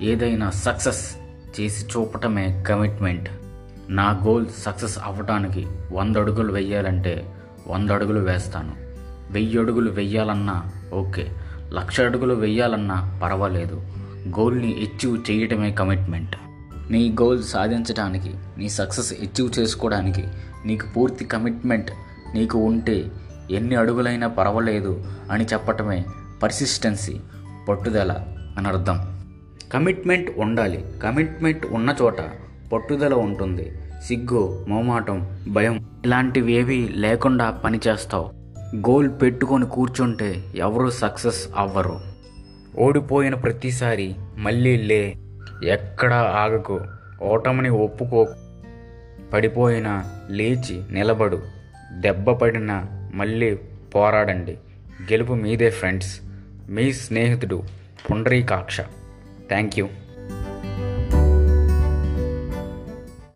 ఏదైనా సక్సెస్ చేసి చూపటమే కమిట్మెంట్. నా గోల్ సక్సెస్ అవ్వటానికి వంద అడుగులు వెయ్యాలంటే వంద అడుగులు వేస్తాను. వెయ్యి అడుగులు వెయ్యాలన్నా ఓకే. లక్ష అడుగులు వెయ్యాలన్నా పర్వాలేదు. గోల్ని అచీవ్ చేయటమే కమిట్మెంట్. నీ గోల్ సాధించడానికి నీ సక్సెస్ అచీవ్ చేసుకోవడానికి నీకు పూర్తి కమిట్మెంట్ నీకు ఉంటే ఎన్ని అడుగులైనా పర్వాలేదు అని చెప్పటమే పర్సిస్టెన్సీ పట్టుదల అని అర్థం కమిట్మెంట్ ఉండాలి. కమిట్మెంట్ ఉన్న చోట పట్టుదల ఉంటుంది. సిగ్గు మోమాటం భయం ఇలాంటివి ఏవి లేకుండా పనిచేస్తావు గోల్ పెట్టుకొని కూర్చుంటే ఎవరు సక్సెస్ అవ్వరు. ఓడిపోయిన ప్రతిసారి మళ్ళీ లే. ఎక్కడా ఆగకు. ఓటమిని ఒప్పుకో పడిపోయినా లేచి నిలబడు. దెబ్బ పడినా మళ్ళీ పోరాడండి. గెలుపు మీదే ఫ్రెండ్స్. మీ స్నేహితుడు పుండరీకాక్ష. Thank you.